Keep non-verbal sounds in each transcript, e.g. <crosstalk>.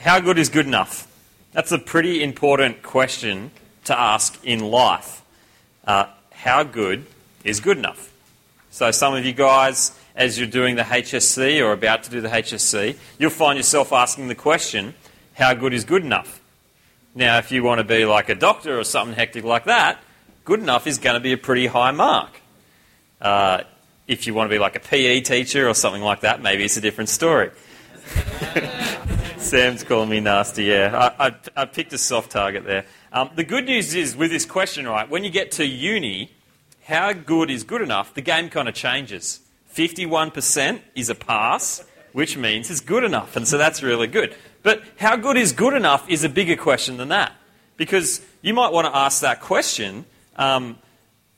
how good is good enough? That's a pretty important question to ask in life. Uh, how good is good enough? So, some of you guys, as you're doing the HSC or about to do the HSC, you'll find yourself asking the question, how good is good enough? Now, if you want to be like a doctor or something hectic like that, good enough is going to be a pretty high mark. Uh, if you want to be like a PE teacher or something like that, maybe it's a different story. <laughs> Sam's calling me nasty, yeah. I, I, I picked a soft target there. Um, the good news is with this question, right, when you get to uni, how good is good enough, the game kind of changes. 51% is a pass, which means it's good enough, and so that's really good. But how good is good enough is a bigger question than that. Because you might want to ask that question um,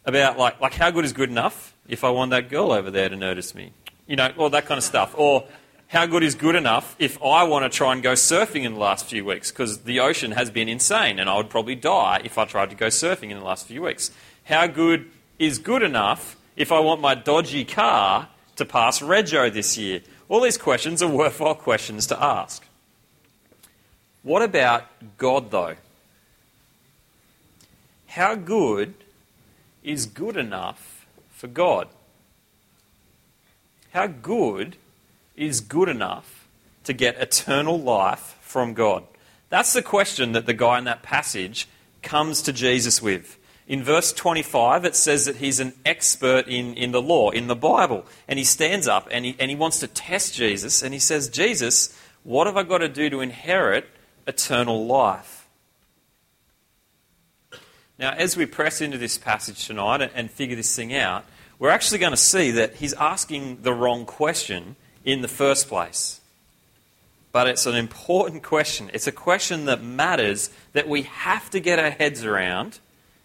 about, like, like, how good is good enough if I want that girl over there to notice me? You know, all that kind of stuff. Or how good is good enough if I want to try and go surfing in the last few weeks? Because the ocean has been insane and I would probably die if I tried to go surfing in the last few weeks. How good is good enough if I want my dodgy car to pass Rego this year? All these questions are worthwhile questions to ask. What about God, though? How good is good enough for God? How good is good enough to get eternal life from God? That's the question that the guy in that passage comes to Jesus with. In verse 25, it says that he's an expert in, in the law, in the Bible. And he stands up and he, and he wants to test Jesus. And he says, Jesus, what have I got to do to inherit eternal life? Now, as we press into this passage tonight and, and figure this thing out, we're actually going to see that he's asking the wrong question in the first place. But it's an important question. It's a question that matters that we have to get our heads around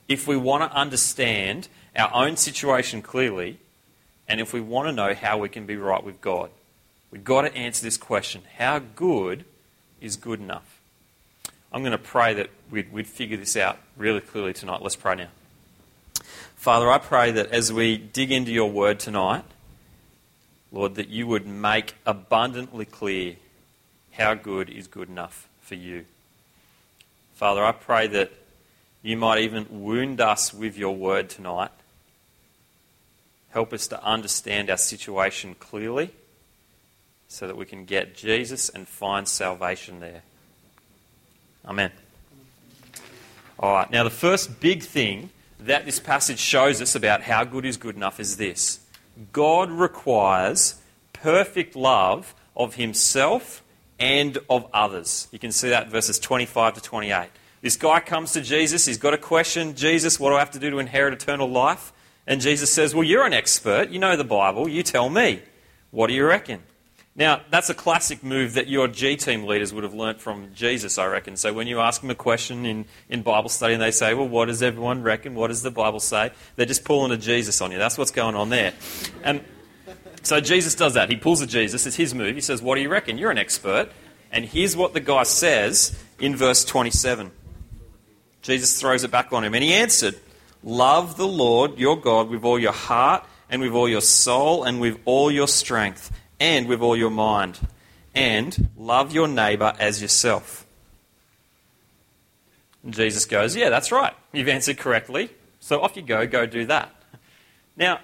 if we want to understand our own situation clearly and if we want to know how we can be right with God. We've got to answer this question How good is good enough? I'm going to pray that we'd, we'd figure this out really clearly tonight. Let's pray now. Father, I pray that as we dig into your word tonight, Lord, that you would make abundantly clear how good is good enough for you. Father, I pray that you might even wound us with your word tonight. Help us to understand our situation clearly so that we can get Jesus and find salvation there. Amen. All right, now the first big thing that this passage shows us about how good is good enough is this God requires perfect love of himself and of others. You can see that verses 25 to 28. This guy comes to Jesus. He's got a question Jesus, what do I have to do to inherit eternal life? And Jesus says, Well, you're an expert. You know the Bible. You tell me. What do you reckon? Now, that's a classic move that your G team leaders would have learnt from Jesus, I reckon. So when you ask them a question in, in Bible study and they say, Well, what does everyone reckon? What does the Bible say? They're just pulling a Jesus on you. That's what's going on there. And so Jesus does that. He pulls a Jesus. It's his move. He says, What do you reckon? You're an expert. And here's what the guy says in verse 27. Jesus throws it back on him. And he answered, Love the Lord your God with all your heart and with all your soul and with all your strength and with all your mind, and love your neighbour as yourself. And Jesus goes, Yeah, that's right. You've answered correctly. So off you go, go do that. Now,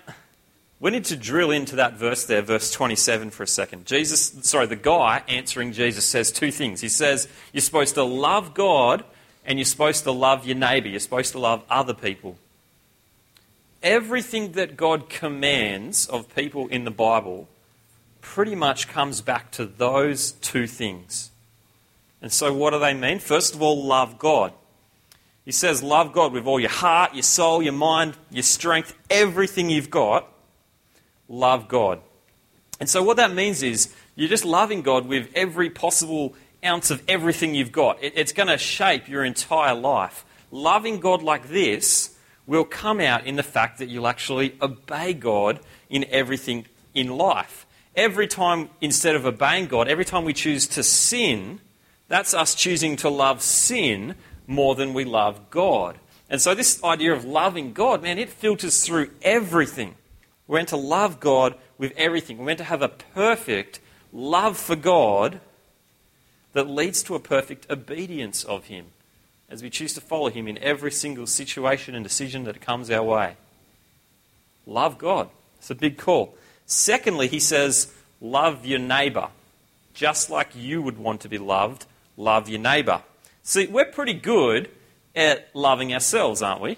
we need to drill into that verse there, verse 27, for a second. Jesus, sorry, the guy answering Jesus says two things. He says, You're supposed to love God and you're supposed to love your neighbour. You're supposed to love other people. Everything that God commands of people in the Bible pretty much comes back to those two things. And so, what do they mean? First of all, love God. He says, Love God with all your heart, your soul, your mind, your strength, everything you've got. Love God. And so, what that means is you're just loving God with every possible ounce of everything you've got. It's going to shape your entire life. Loving God like this will come out in the fact that you'll actually obey God in everything in life every time, instead of obeying God, every time we choose to sin, that's us choosing to love sin more than we love God. And so, this idea of loving God, man, it filters through everything. We're meant to love God with everything. We're meant to have a perfect love for God, that leads to a perfect obedience of Him as we choose to follow Him in every single situation and decision that comes our way. Love God. It's a big call. Secondly, he says, love your neighbour. Just like you would want to be loved, love your neighbour. See, we're pretty good at loving ourselves, aren't we?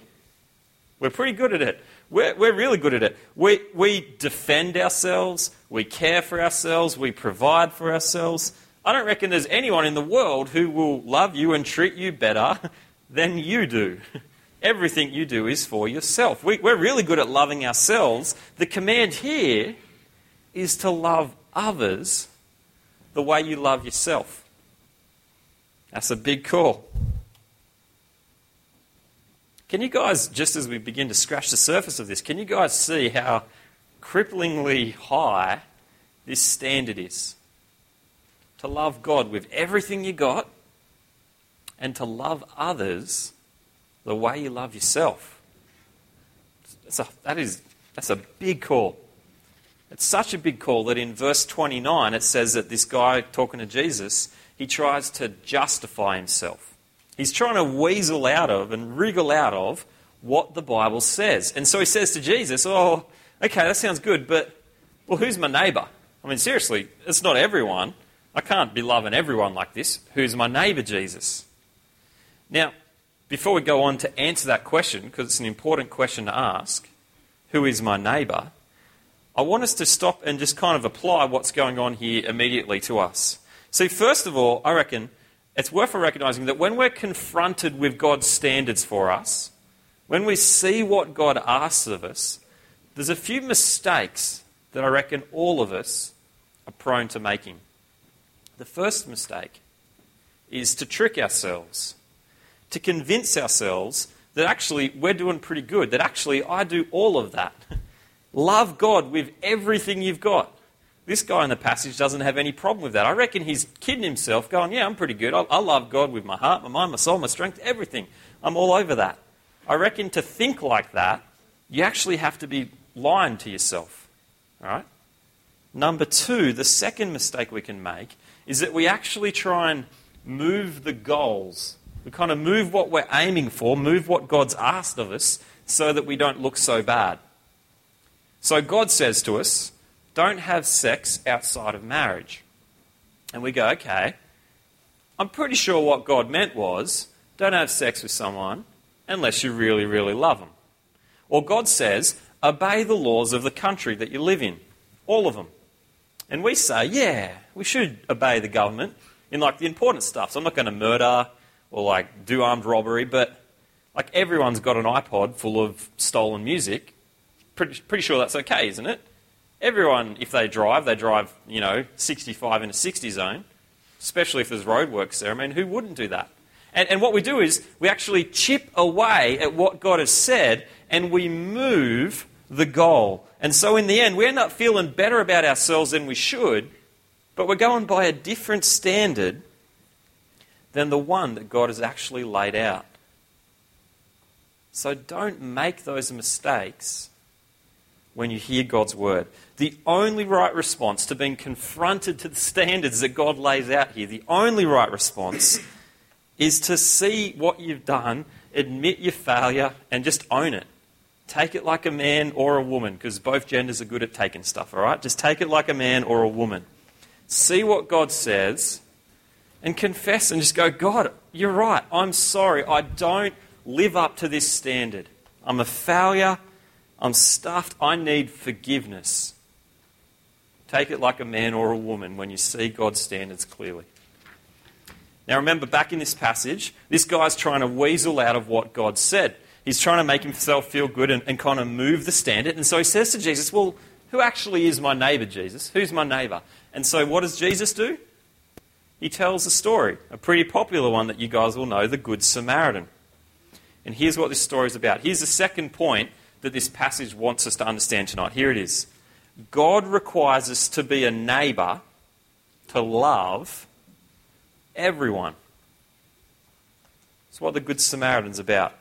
We're pretty good at it. We're, we're really good at it. We, we defend ourselves, we care for ourselves, we provide for ourselves. I don't reckon there's anyone in the world who will love you and treat you better <laughs> than you do. <laughs> Everything you do is for yourself. We, we're really good at loving ourselves. The command here is to love others the way you love yourself. That's a big call. Can you guys, just as we begin to scratch the surface of this, can you guys see how cripplingly high this standard is? To love God with everything you got and to love others the way you love yourself. That's a, that is, that's a big call. It's such a big call that in verse 29 it says that this guy talking to Jesus, he tries to justify himself. He's trying to weasel out of and wriggle out of what the Bible says. And so he says to Jesus, Oh, okay, that sounds good, but, well, who's my neighbour? I mean, seriously, it's not everyone. I can't be loving everyone like this. Who's my neighbour, Jesus? Now, before we go on to answer that question, because it's an important question to ask, who is my neighbour? I want us to stop and just kind of apply what's going on here immediately to us. See, first of all, I reckon it's worth recognizing that when we're confronted with God's standards for us, when we see what God asks of us, there's a few mistakes that I reckon all of us are prone to making. The first mistake is to trick ourselves, to convince ourselves that actually we're doing pretty good, that actually I do all of that. <laughs> Love God with everything you've got. This guy in the passage doesn't have any problem with that. I reckon he's kidding himself, going, Yeah, I'm pretty good. I, I love God with my heart, my mind, my soul, my strength, everything. I'm all over that. I reckon to think like that, you actually have to be lying to yourself. All right? Number two, the second mistake we can make is that we actually try and move the goals. We kind of move what we're aiming for, move what God's asked of us, so that we don't look so bad. So God says to us, don't have sex outside of marriage. And we go, okay, I'm pretty sure what God meant was don't have sex with someone unless you really, really love them. Or God says, obey the laws of the country that you live in, all of them. And we say, yeah, we should obey the government in like the important stuff. So I'm not going to murder or like do armed robbery, but like everyone's got an iPod full of stolen music pretty, pretty sure that's okay, isn't it? Everyone, if they drive, they drive, you know, 65 in a 60 zone, especially if there's roadworks there. I mean, who wouldn't do that? And, and what we do is we actually chip away at what God has said and we move the goal. And so in the end, we end up feeling better about ourselves than we should, but we're going by a different standard than the one that God has actually laid out. So don't make those mistakes when you hear God's word. The only right response to being confronted to the standards that God lays out here, the only right response is to see what you've done, admit your failure, and just own it. Take it like a man or a woman, because both genders are good at taking stuff, all right? Just take it like a man or a woman. See what God says and confess and just go, God, you're right. I'm sorry. I don't live up to this standard. I'm a failure. I'm stuffed. I need forgiveness. Take it like a man or a woman when you see God's standards clearly. Now, remember, back in this passage, this guy's trying to weasel out of what God said. He's trying to make himself feel good and, and kind of move the standard. And so he says to Jesus, Well, who actually is my neighbour, Jesus? Who's my neighbour? And so what does Jesus do? He tells a story, a pretty popular one that you guys will know, the Good Samaritan. And here's what this story is about. Here's the second point that this passage wants us to understand tonight. Here it is God requires us to be a neighbour, to love everyone. That's what the Good Samaritan's about.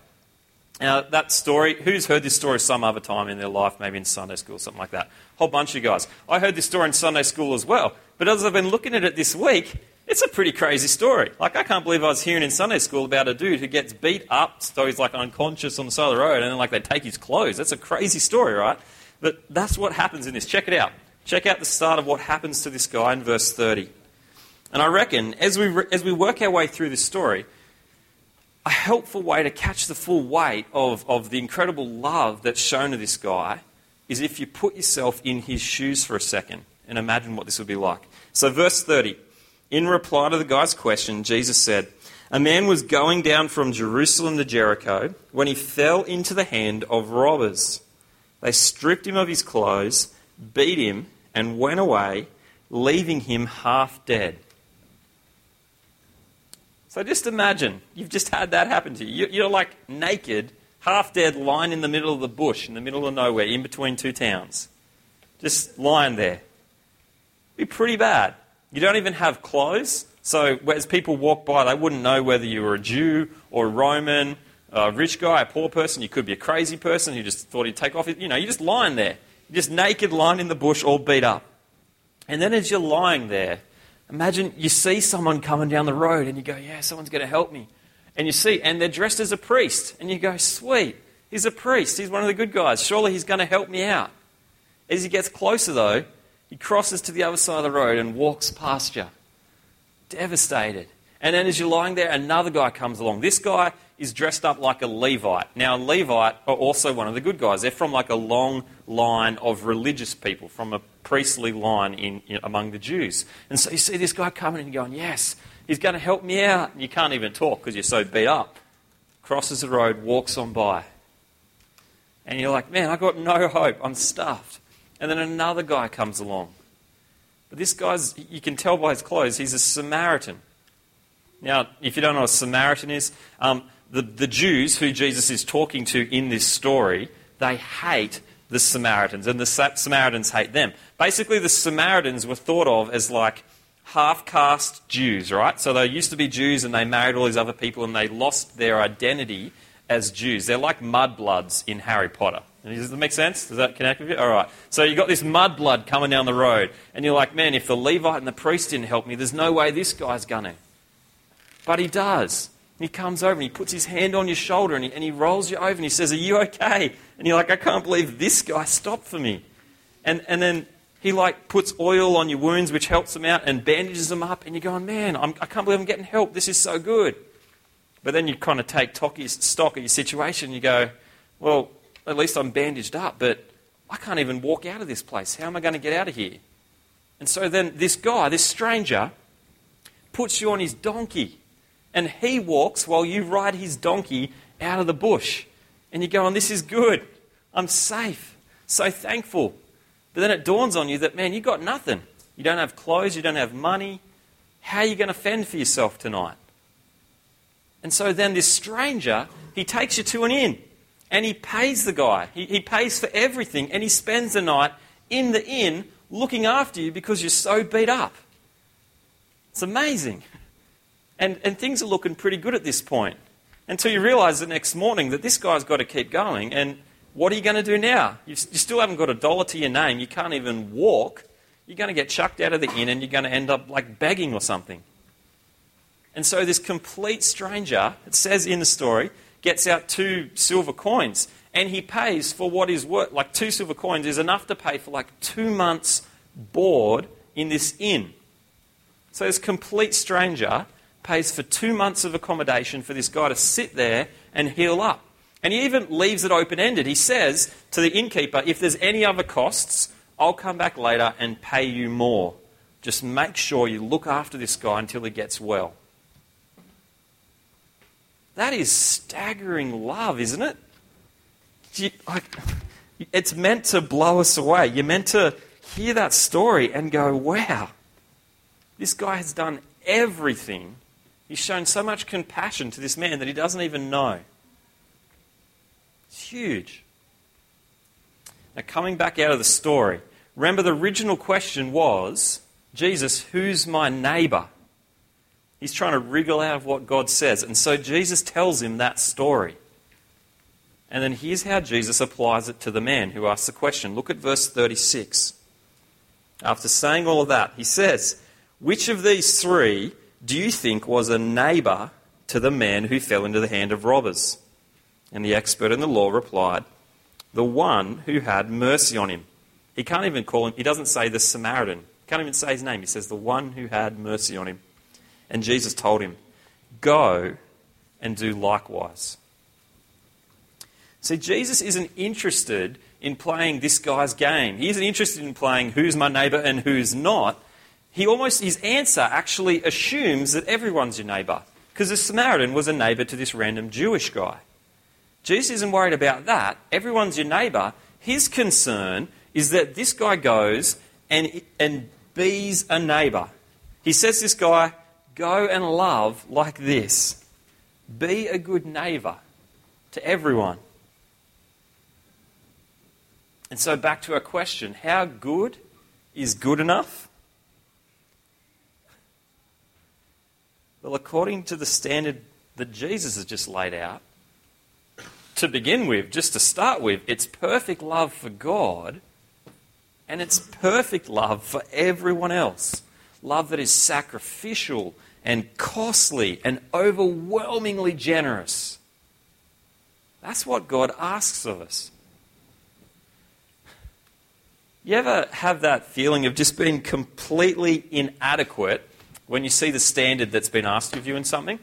Now, that story, who's heard this story some other time in their life, maybe in Sunday school, something like that? A whole bunch of you guys. I heard this story in Sunday school as well. But as I've been looking at it this week, it's a pretty crazy story. Like, I can't believe I was hearing in Sunday school about a dude who gets beat up so he's like unconscious on the side of the road and then like they take his clothes. That's a crazy story, right? But that's what happens in this. Check it out. Check out the start of what happens to this guy in verse 30. And I reckon as we, re- as we work our way through this story, a helpful way to catch the full weight of, of the incredible love that's shown to this guy is if you put yourself in his shoes for a second and imagine what this would be like. So, verse 30, in reply to the guy's question, Jesus said, A man was going down from Jerusalem to Jericho when he fell into the hand of robbers. They stripped him of his clothes, beat him, and went away, leaving him half dead. So just imagine you've just had that happen to you. You're like naked, half dead, lying in the middle of the bush, in the middle of nowhere, in between two towns. Just lying there. It'd Be pretty bad. You don't even have clothes. So as people walk by, they wouldn't know whether you were a Jew or a Roman, a rich guy, a poor person. You could be a crazy person who just thought he'd take off. You know, you're just lying there. You're just naked, lying in the bush, all beat up. And then as you're lying there, imagine you see someone coming down the road and you go, yeah, someone's going to help me. And you see, and they're dressed as a priest. And you go, sweet, he's a priest. He's one of the good guys. Surely he's going to help me out. As he gets closer, though, he crosses to the other side of the road and walks past you. Devastated. And then as you're lying there, another guy comes along. This guy is dressed up like a Levite. Now, Levite are also one of the good guys. They're from like a long line of religious people, from a priestly line in, in among the Jews. And so you see this guy coming and going, Yes, he's going to help me out. And you can't even talk because you're so beat up. Crosses the road, walks on by. And you're like, Man, I've got no hope. I'm stuffed. And then another guy comes along. But this guy's, you can tell by his clothes, he's a Samaritan. Now, if you don't know what a Samaritan is, um, the, the Jews who Jesus is talking to in this story, they hate the Samaritans, and the Samaritans hate them. Basically, the Samaritans were thought of as like half caste Jews, right? So they used to be Jews and they married all these other people and they lost their identity as Jews. They're like mudbloods in Harry Potter. Does that make sense? Does that connect with you? All right. So you've got this mudblood coming down the road, and you're like, man, if the Levite and the priest didn't help me, there's no way this guy's going to. But he does. He comes over and he puts his hand on your shoulder and he, and he rolls you over and he says, Are you okay? And you're like, I can't believe this guy stopped for me. And, and then he like puts oil on your wounds, which helps them out, and bandages them up. And you're going, Man, I'm, I can not believe I'm getting help. This is so good. But then you kind of take stock of your situation. And you go, Well, at least I'm bandaged up, but I can't even walk out of this place. How am I going to get out of here? And so then this guy, this stranger, puts you on his donkey and he walks while you ride his donkey out of the bush. And you're going, This is good. I'm safe. So thankful. But then it dawns on you that, man, you got nothing. You don't have clothes, you don't have money. How are you going to fend for yourself tonight? And so then this stranger, he takes you to an inn and he pays the guy. He, he pays for everything and he spends the night in the inn looking after you because you're so beat up. It's amazing. And, and things are looking pretty good at this point until you realize the next morning that this guy's got to keep going. And what are you going to do now? you you still haven't got a dollar to your name. You can't even walk. You're going to get chucked out of the inn and you're going to end up like begging or something. And so this complete stranger, it says in the story, gets out two silver coins and he pays for what is worth. Like two silver coins is enough to pay for like two months' board in this inn. So this complete stranger pays for two months of accommodation for this guy to sit there and heal up. And he even leaves it open ended. He says to the innkeeper, if there's any other costs, I'll come back later and pay you more. Just make sure you look after this guy until he gets well. That is staggering love, isn't it? Like, It's meant to blow us away. You're meant to hear that story and go, wow, this guy has done everything. He's shown so much compassion to this man that he doesn't even know. It's huge. Now, coming back out of the story, remember the original question was Jesus, who's my neighbor? He's trying to wriggle out of what God says. And so Jesus tells him that story. And then here's how Jesus applies it to the man who asks the question. Look at verse 36. After saying all of that, he says, Which of these three do you think was a neighbour to the man who fell into the hand of robbers? And the expert in the law replied, The one who had mercy on him. He can't even call him, he doesn't say the Samaritan. He can't even say his name. He says, The one who had mercy on him. And Jesus told him, Go and do likewise. See, Jesus isn't interested in playing this guy's game. He isn't interested in playing who's my neighbour and who's not. He almost, his answer actually assumes that everyone's your neighbour. Because the Samaritan was a neighbour to this random Jewish guy. Jesus isn't worried about that. Everyone's your neighbour. His concern is that this guy goes and, and bees a neighbour. He says this guy, go and love like this. Be a good neighbour to everyone. And so, back to our question how good is good enough? Well, according to the standard that Jesus has just laid out, to begin with, just to start with, it's perfect love for God and it's perfect love for everyone else. Love that is sacrificial and costly and overwhelmingly generous. That's what God asks of us. You ever have that feeling of just being completely inadequate when you see the standard that's been asked of you in something?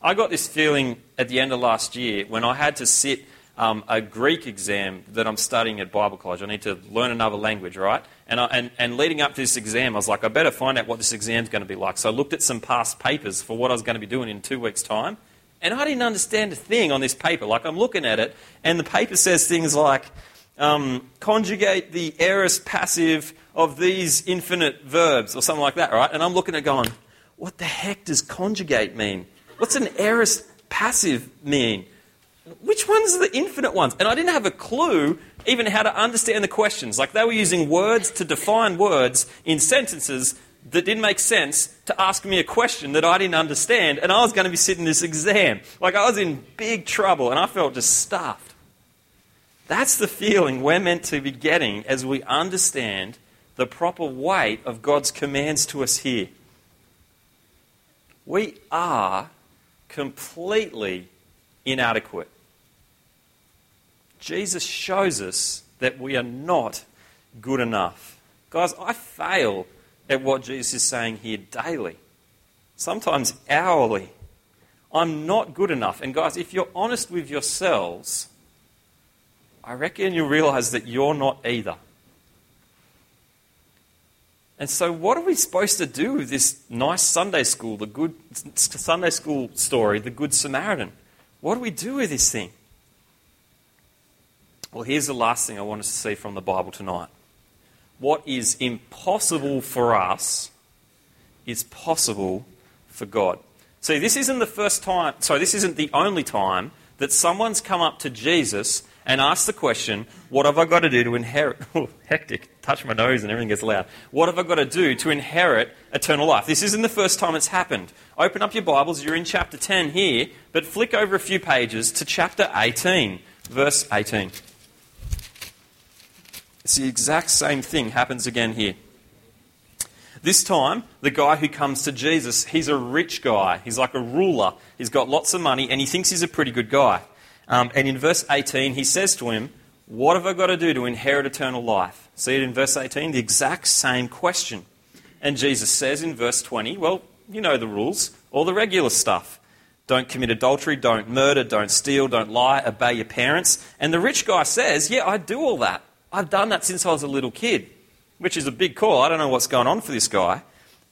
I got this feeling at the end of last year when I had to sit um, a Greek exam that I'm studying at Bible college. I need to learn another language, right? And, I, and, and leading up to this exam, I was like, I better find out what this exam's going to be like. So I looked at some past papers for what I was going to be doing in two weeks' time. And I didn't understand a thing on this paper. Like, I'm looking at it, and the paper says things like, um, conjugate the aorist passive of these infinite verbs or something like that, right? And I'm looking at going, what the heck does conjugate mean? What's an aorist passive mean? Which ones are the infinite ones? And I didn't have a clue even how to understand the questions. Like they were using words to define words in sentences that didn't make sense to ask me a question that I didn't understand, and I was going to be sitting this exam. Like I was in big trouble, and I felt just stuffed. That's the feeling we're meant to be getting as we understand the proper weight of God's commands to us here. We are completely inadequate. Jesus shows us that we are not good enough. Guys, I fail at what Jesus is saying here daily, sometimes hourly. I'm not good enough. And guys, if you're honest with yourselves, I reckon you'll realize that you're not either. And so, what are we supposed to do with this nice Sunday school, the good Sunday school story, the Good Samaritan? What do we do with this thing? Well, here's the last thing I want us to see from the Bible tonight. What is impossible for us is possible for God. See, this isn't the first time, sorry, this isn't the only time that someone's come up to Jesus and asked the question, What have I got to do to inherit? <laughs> Hectic. Touch my nose and everything gets loud. What have I got to do to inherit eternal life? This isn't the first time it's happened. Open up your Bibles. You're in chapter 10 here, but flick over a few pages to chapter 18, verse 18. It's the exact same thing happens again here. This time, the guy who comes to Jesus, he's a rich guy. He's like a ruler. He's got lots of money and he thinks he's a pretty good guy. Um, and in verse 18, he says to him, What have I got to do to inherit eternal life? See it in verse 18? The exact same question. And Jesus says in verse 20, Well, you know the rules, all the regular stuff. Don't commit adultery, don't murder, don't steal, don't lie, obey your parents. And the rich guy says, Yeah, I do all that. I've done that since I was a little kid, which is a big call. I don't know what's going on for this guy.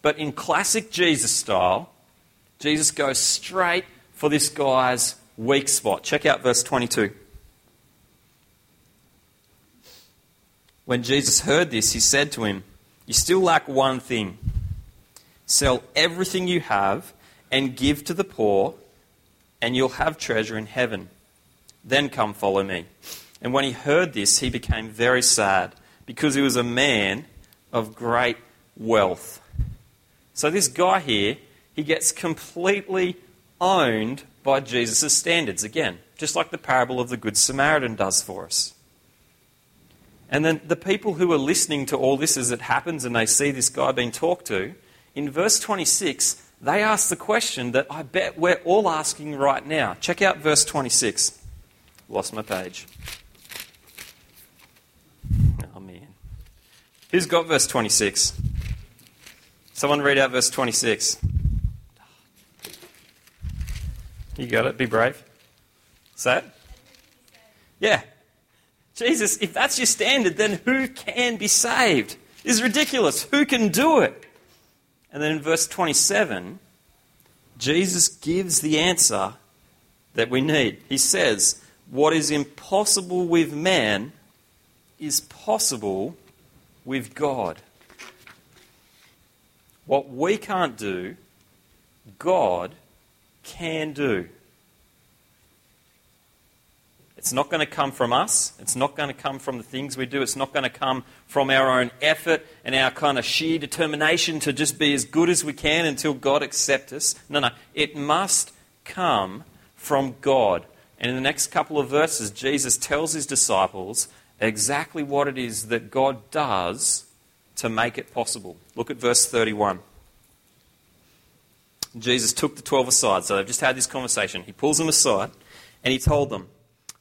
But in classic Jesus style, Jesus goes straight for this guy's weak spot. Check out verse 22. When Jesus heard this, he said to him, You still lack one thing. Sell everything you have and give to the poor, and you'll have treasure in heaven. Then come follow me. And when he heard this, he became very sad, because he was a man of great wealth. So this guy here, he gets completely owned by Jesus' standards again, just like the parable of the Good Samaritan does for us. And then the people who are listening to all this as it happens and they see this guy being talked to, in verse 26, they ask the question that I bet we're all asking right now. Check out verse 26. Lost my page. Oh, man. Who's got verse 26? Someone read out verse 26. You got it. Be brave. Say it. Yeah. Jesus, if that's your standard, then who can be saved? This is ridiculous. Who can do it? And then in verse 27, Jesus gives the answer that we need. He says, What is impossible with man is possible with God. What we can't do, God can do. It's not going to come from us. It's not going to come from the things we do. It's not going to come from our own effort and our kind of sheer determination to just be as good as we can until God accepts us. No, no. It must come from God. And in the next couple of verses, Jesus tells his disciples exactly what it is that God does to make it possible. Look at verse 31. Jesus took the 12 aside. So they've just had this conversation. He pulls them aside and he told them,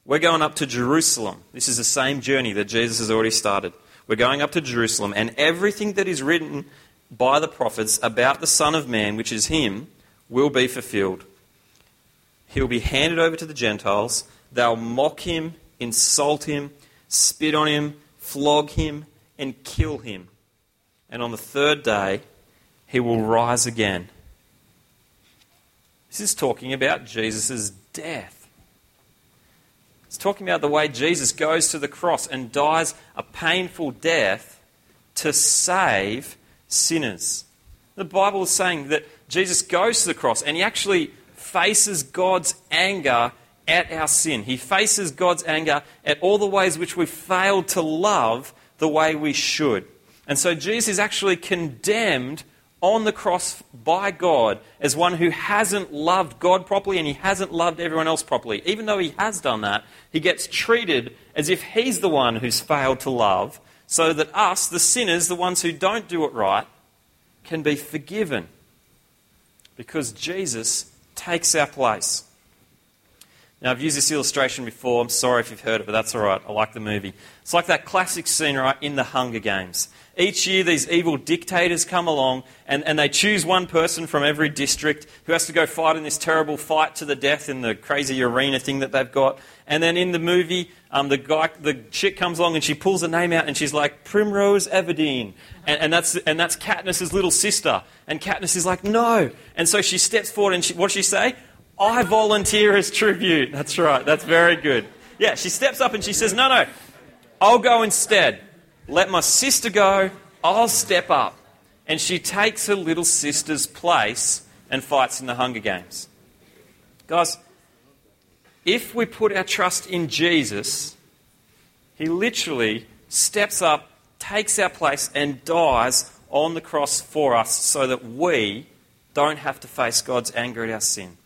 we're going up to Jerusalem. This is the same journey that Jesus has already started. We're going up to Jerusalem, and everything that is written by the prophets about the Son of Man, which is Him, will be fulfilled. He'll be handed over to the Gentiles. They'll mock him, insult him, spit on him, flog him, and kill him. And on the third day, he will rise again. This is talking about Jesus' death. It's talking about the way Jesus goes to the cross and dies a painful death to save sinners. The Bible is saying that Jesus goes to the cross and he actually faces God's anger at our sin. He faces God's anger at all the ways which we failed to love the way we should. And so Jesus is actually condemned on the cross by God as one who hasn't loved God properly and he hasn't loved everyone else properly. Even though he has done that, he gets treated as if he's the one who's failed to love, so that us, the sinners, the ones who don't do it right, can be forgiven. Because Jesus takes our place. Now, I've used this illustration before. I'm sorry if you've heard it, but that's all right. I like the movie. It's like that classic scene, right, in the Hunger Games. Each year, these evil dictators come along and, and they choose one person from every district who has to go fight in this terrible fight to the death in the crazy arena thing that they've got. And then in the movie, um, the, guy, the chick comes along and she pulls a name out and she's like, Primrose Everdeen. And, and, that's, and that's Katniss's little sister. And Katniss is like, no. And so she steps forward and she, what does she say? I volunteer as tribute. That's right. That's very good. Yeah, she steps up and she says, no, no, I'll go instead. Let my sister go, I'll step up. And she takes her little sister's place and fights in the Hunger Games. Guys, if we put our trust in Jesus, he literally steps up, takes our place, and dies on the cross for us so that we don't have to face God's anger at our sin.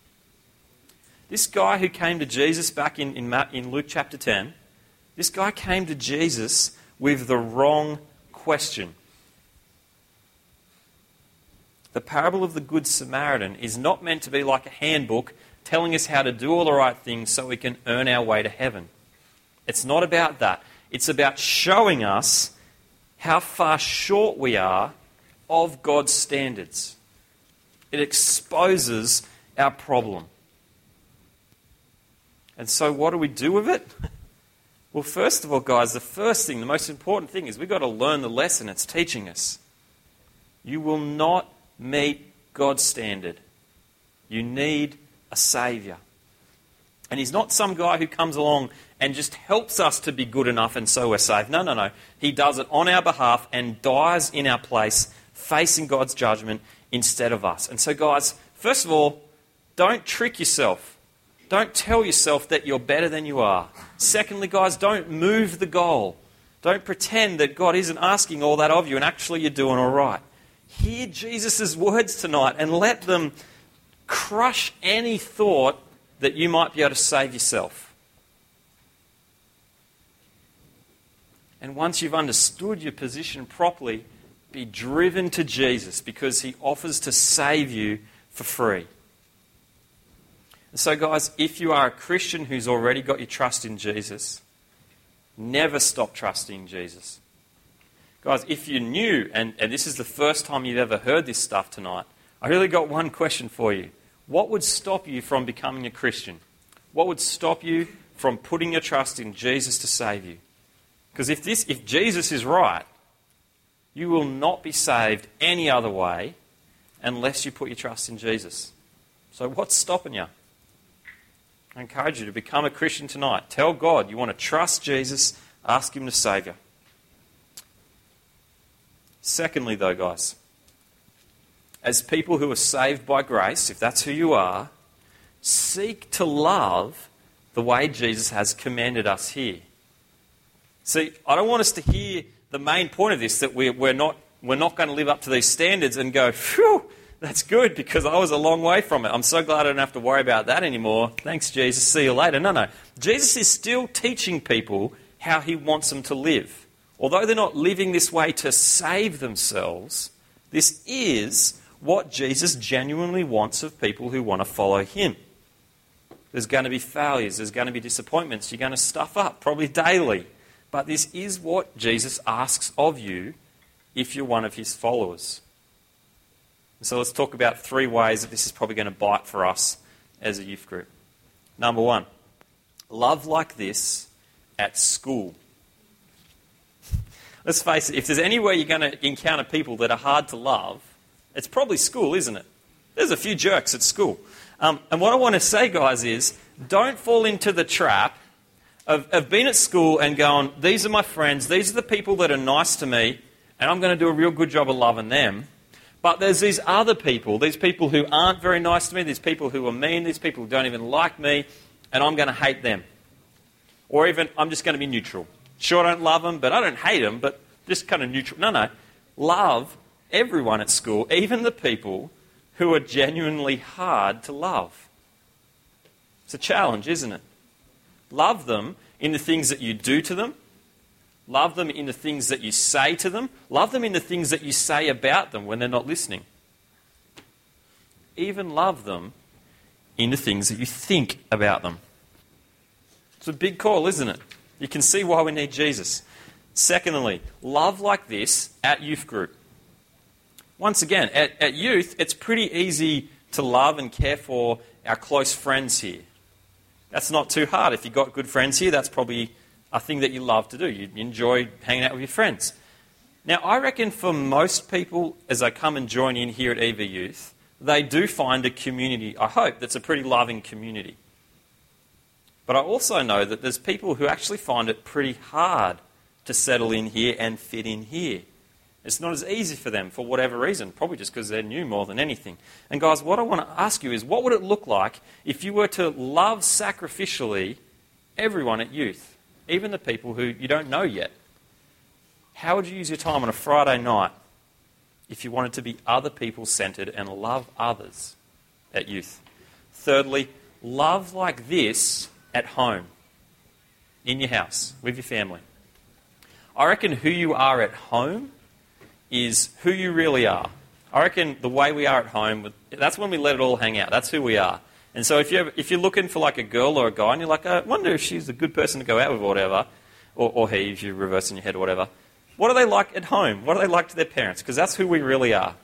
This guy who came to Jesus back in, in, in Luke chapter 10, this guy came to Jesus with the wrong question. The parable of the Good Samaritan is not meant to be like a handbook telling us how to do all the right things so we can earn our way to heaven. It's not about that. It's about showing us how far short we are of God's standards. It exposes our problem. And so, what do we do with it? <laughs> Well, first of all, guys, the first thing, the most important thing is we've got to learn the lesson it's teaching us. You will not meet God's standard. You need a Savior. And He's not some guy who comes along and just helps us to be good enough and so we're saved. No, no, no. He does it on our behalf and dies in our place, facing God's judgment instead of us. And so, guys, first of all, don't trick yourself. Don't tell yourself that you're better than you are. Secondly, guys, don't move the goal. Don't pretend that God isn't asking all that of you and actually you're doing all right. Hear Jesus' words tonight and let them crush any thought that you might be able to save yourself. And once you've understood your position properly, be driven to Jesus because he offers to save you for free. So, guys, if you are a Christian who's already got your trust in Jesus, never stop trusting Jesus. Guys, if you're new and, and this is the first time you've ever heard this stuff tonight, I really got one question for you. What would stop you from becoming a Christian? What would stop you from putting your trust in Jesus to save you? Because if, this, if Jesus is right, you will not be saved any other way unless you put your trust in Jesus. So, what's stopping you? I encourage you to become a Christian tonight. Tell God you want to trust Jesus, ask Him to save you. Secondly, though, guys, as people who are saved by grace, if that's who you are, seek to love the way Jesus has commanded us here. See, I don't want us to hear the main point of this that we're, we're, not, we're not going to live up to these standards and go, phew, that's good because I was a long way from it. I'm so glad I don't have to worry about that anymore. Thanks, Jesus. See you later. No, no. Jesus is still teaching people how he wants them to live. Although they're not living this way to save themselves, this is what Jesus genuinely wants of people who want to follow him. There's going to be failures, there's going to be disappointments, you're going to stuff up, probably daily. But this is what Jesus asks of you if you're one of his followers. So let's talk about three ways that this is probably going to bite for us as a youth group. Number one, love like this at school. <laughs> Let's face it, if there's anywhere you're going to encounter people that are hard to love, it's probably school, isn't it? There's a few jerks at school. Um, and what I want to say, guys, is don't fall into the trap of, of being at school and going, these are my friends, these are the people that are nice to me, and I'm going to do a real good job of loving them. But there's these other people, these people who aren't very nice to me, these people who are mean, these people who don't even like me, and I'm going to hate them. Or even, I'm just going to be neutral. Sure, I don't love them, but I don't hate them, but just kind of neutral. No, no. Love everyone at school, even the people who are genuinely hard to love. It's a challenge, isn't it? Love them in the things that you do to them, Love them in the things that you say to them. Love them in the things that you say about them when they're not listening. Even love them in the things that you think about them. It's a big call, isn't it? You can see why we need Jesus. Secondly, love like this at youth group. Once again, at, at youth, it's pretty easy to love and care for our close friends here. That's not too hard. If you've got good friends here, that's probably a thing that you love to do. You enjoy hanging out with your friends. Now, I reckon for most people, as they come and join in here at EV Youth, they do find a community, I hope, that's a pretty loving community. But I also know that there's people who actually find it pretty hard to settle in here and fit in here. It's not as easy for them for whatever reason, probably just because they're new more than anything. And guys, what I want to ask you is what would it look like if you were to love sacrificially everyone at youth? Even the people who you don't know yet. How would you use your time on a Friday night if you wanted to be other people centered and love others at youth? Thirdly, love like this at home, in your house, with your family. I reckon who you are at home is who you really are. I reckon the way we are at home, that's when we let it all hang out. That's who we are. And so if you're, if you're looking for like a girl or a guy and you're like, I wonder if she's a good person to go out with or whatever, or, or he, if you're reversing your head or whatever, what are they like at home? What are they like to their parents? Because that's who we really are.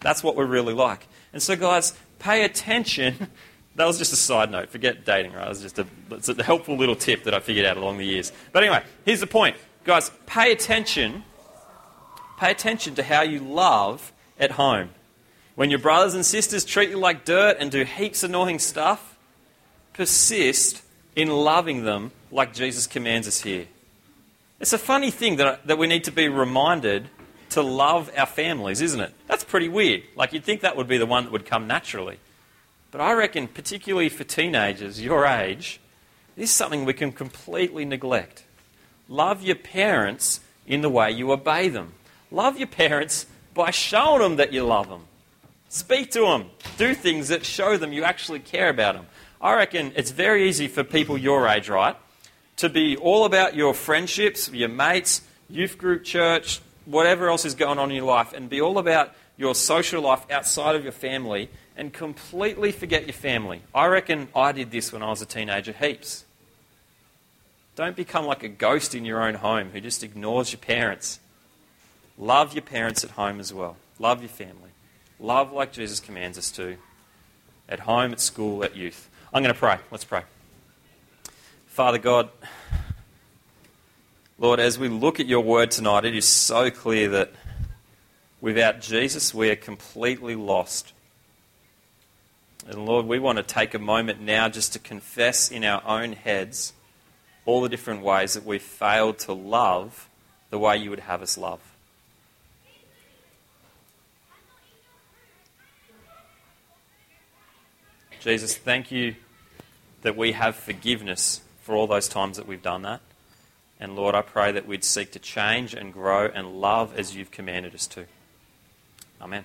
That's what we're really like. And so, guys, pay attention. <laughs> that was just a side note. Forget dating, right? It was just a, it's a helpful little tip that I figured out along the years. But anyway, here's the point. Guys, pay attention. Pay attention to how you love at home. When your brothers and sisters treat you like dirt and do heaps of annoying stuff, persist in loving them like Jesus commands us here. It's a funny thing that, that we need to be reminded to love our families, isn't it? That's pretty weird. Like, you'd think that would be the one that would come naturally. But I reckon, particularly for teenagers your age, this is something we can completely neglect. Love your parents in the way you obey them. Love your parents by showing them that you love them. Speak to them. Do things that show them you actually care about them. I reckon it's very easy for people your age, right, to be all about your friendships, your mates, youth group, church, whatever else is going on in your life and be all about your social life outside of your family and completely forget your family. I reckon I did this when I was a teenager heaps. Don't become like a ghost in your own home who just ignores your parents. Love your parents at home as well. Love your family. Love like Jesus commands us to. At home, at school, at youth. I'm going to pray. Let's pray. Father God, Lord, as we look at your word tonight, it is so clear that without Jesus, we are completely lost. And Lord, we want to take a moment now just to confess in our own heads all the different ways that we've failed to love the way you would have us love. Jesus, thank you that we have forgiveness for all those times that we've done that. And Lord, I pray that we'd seek to change and grow and love as you've commanded us to. Amen.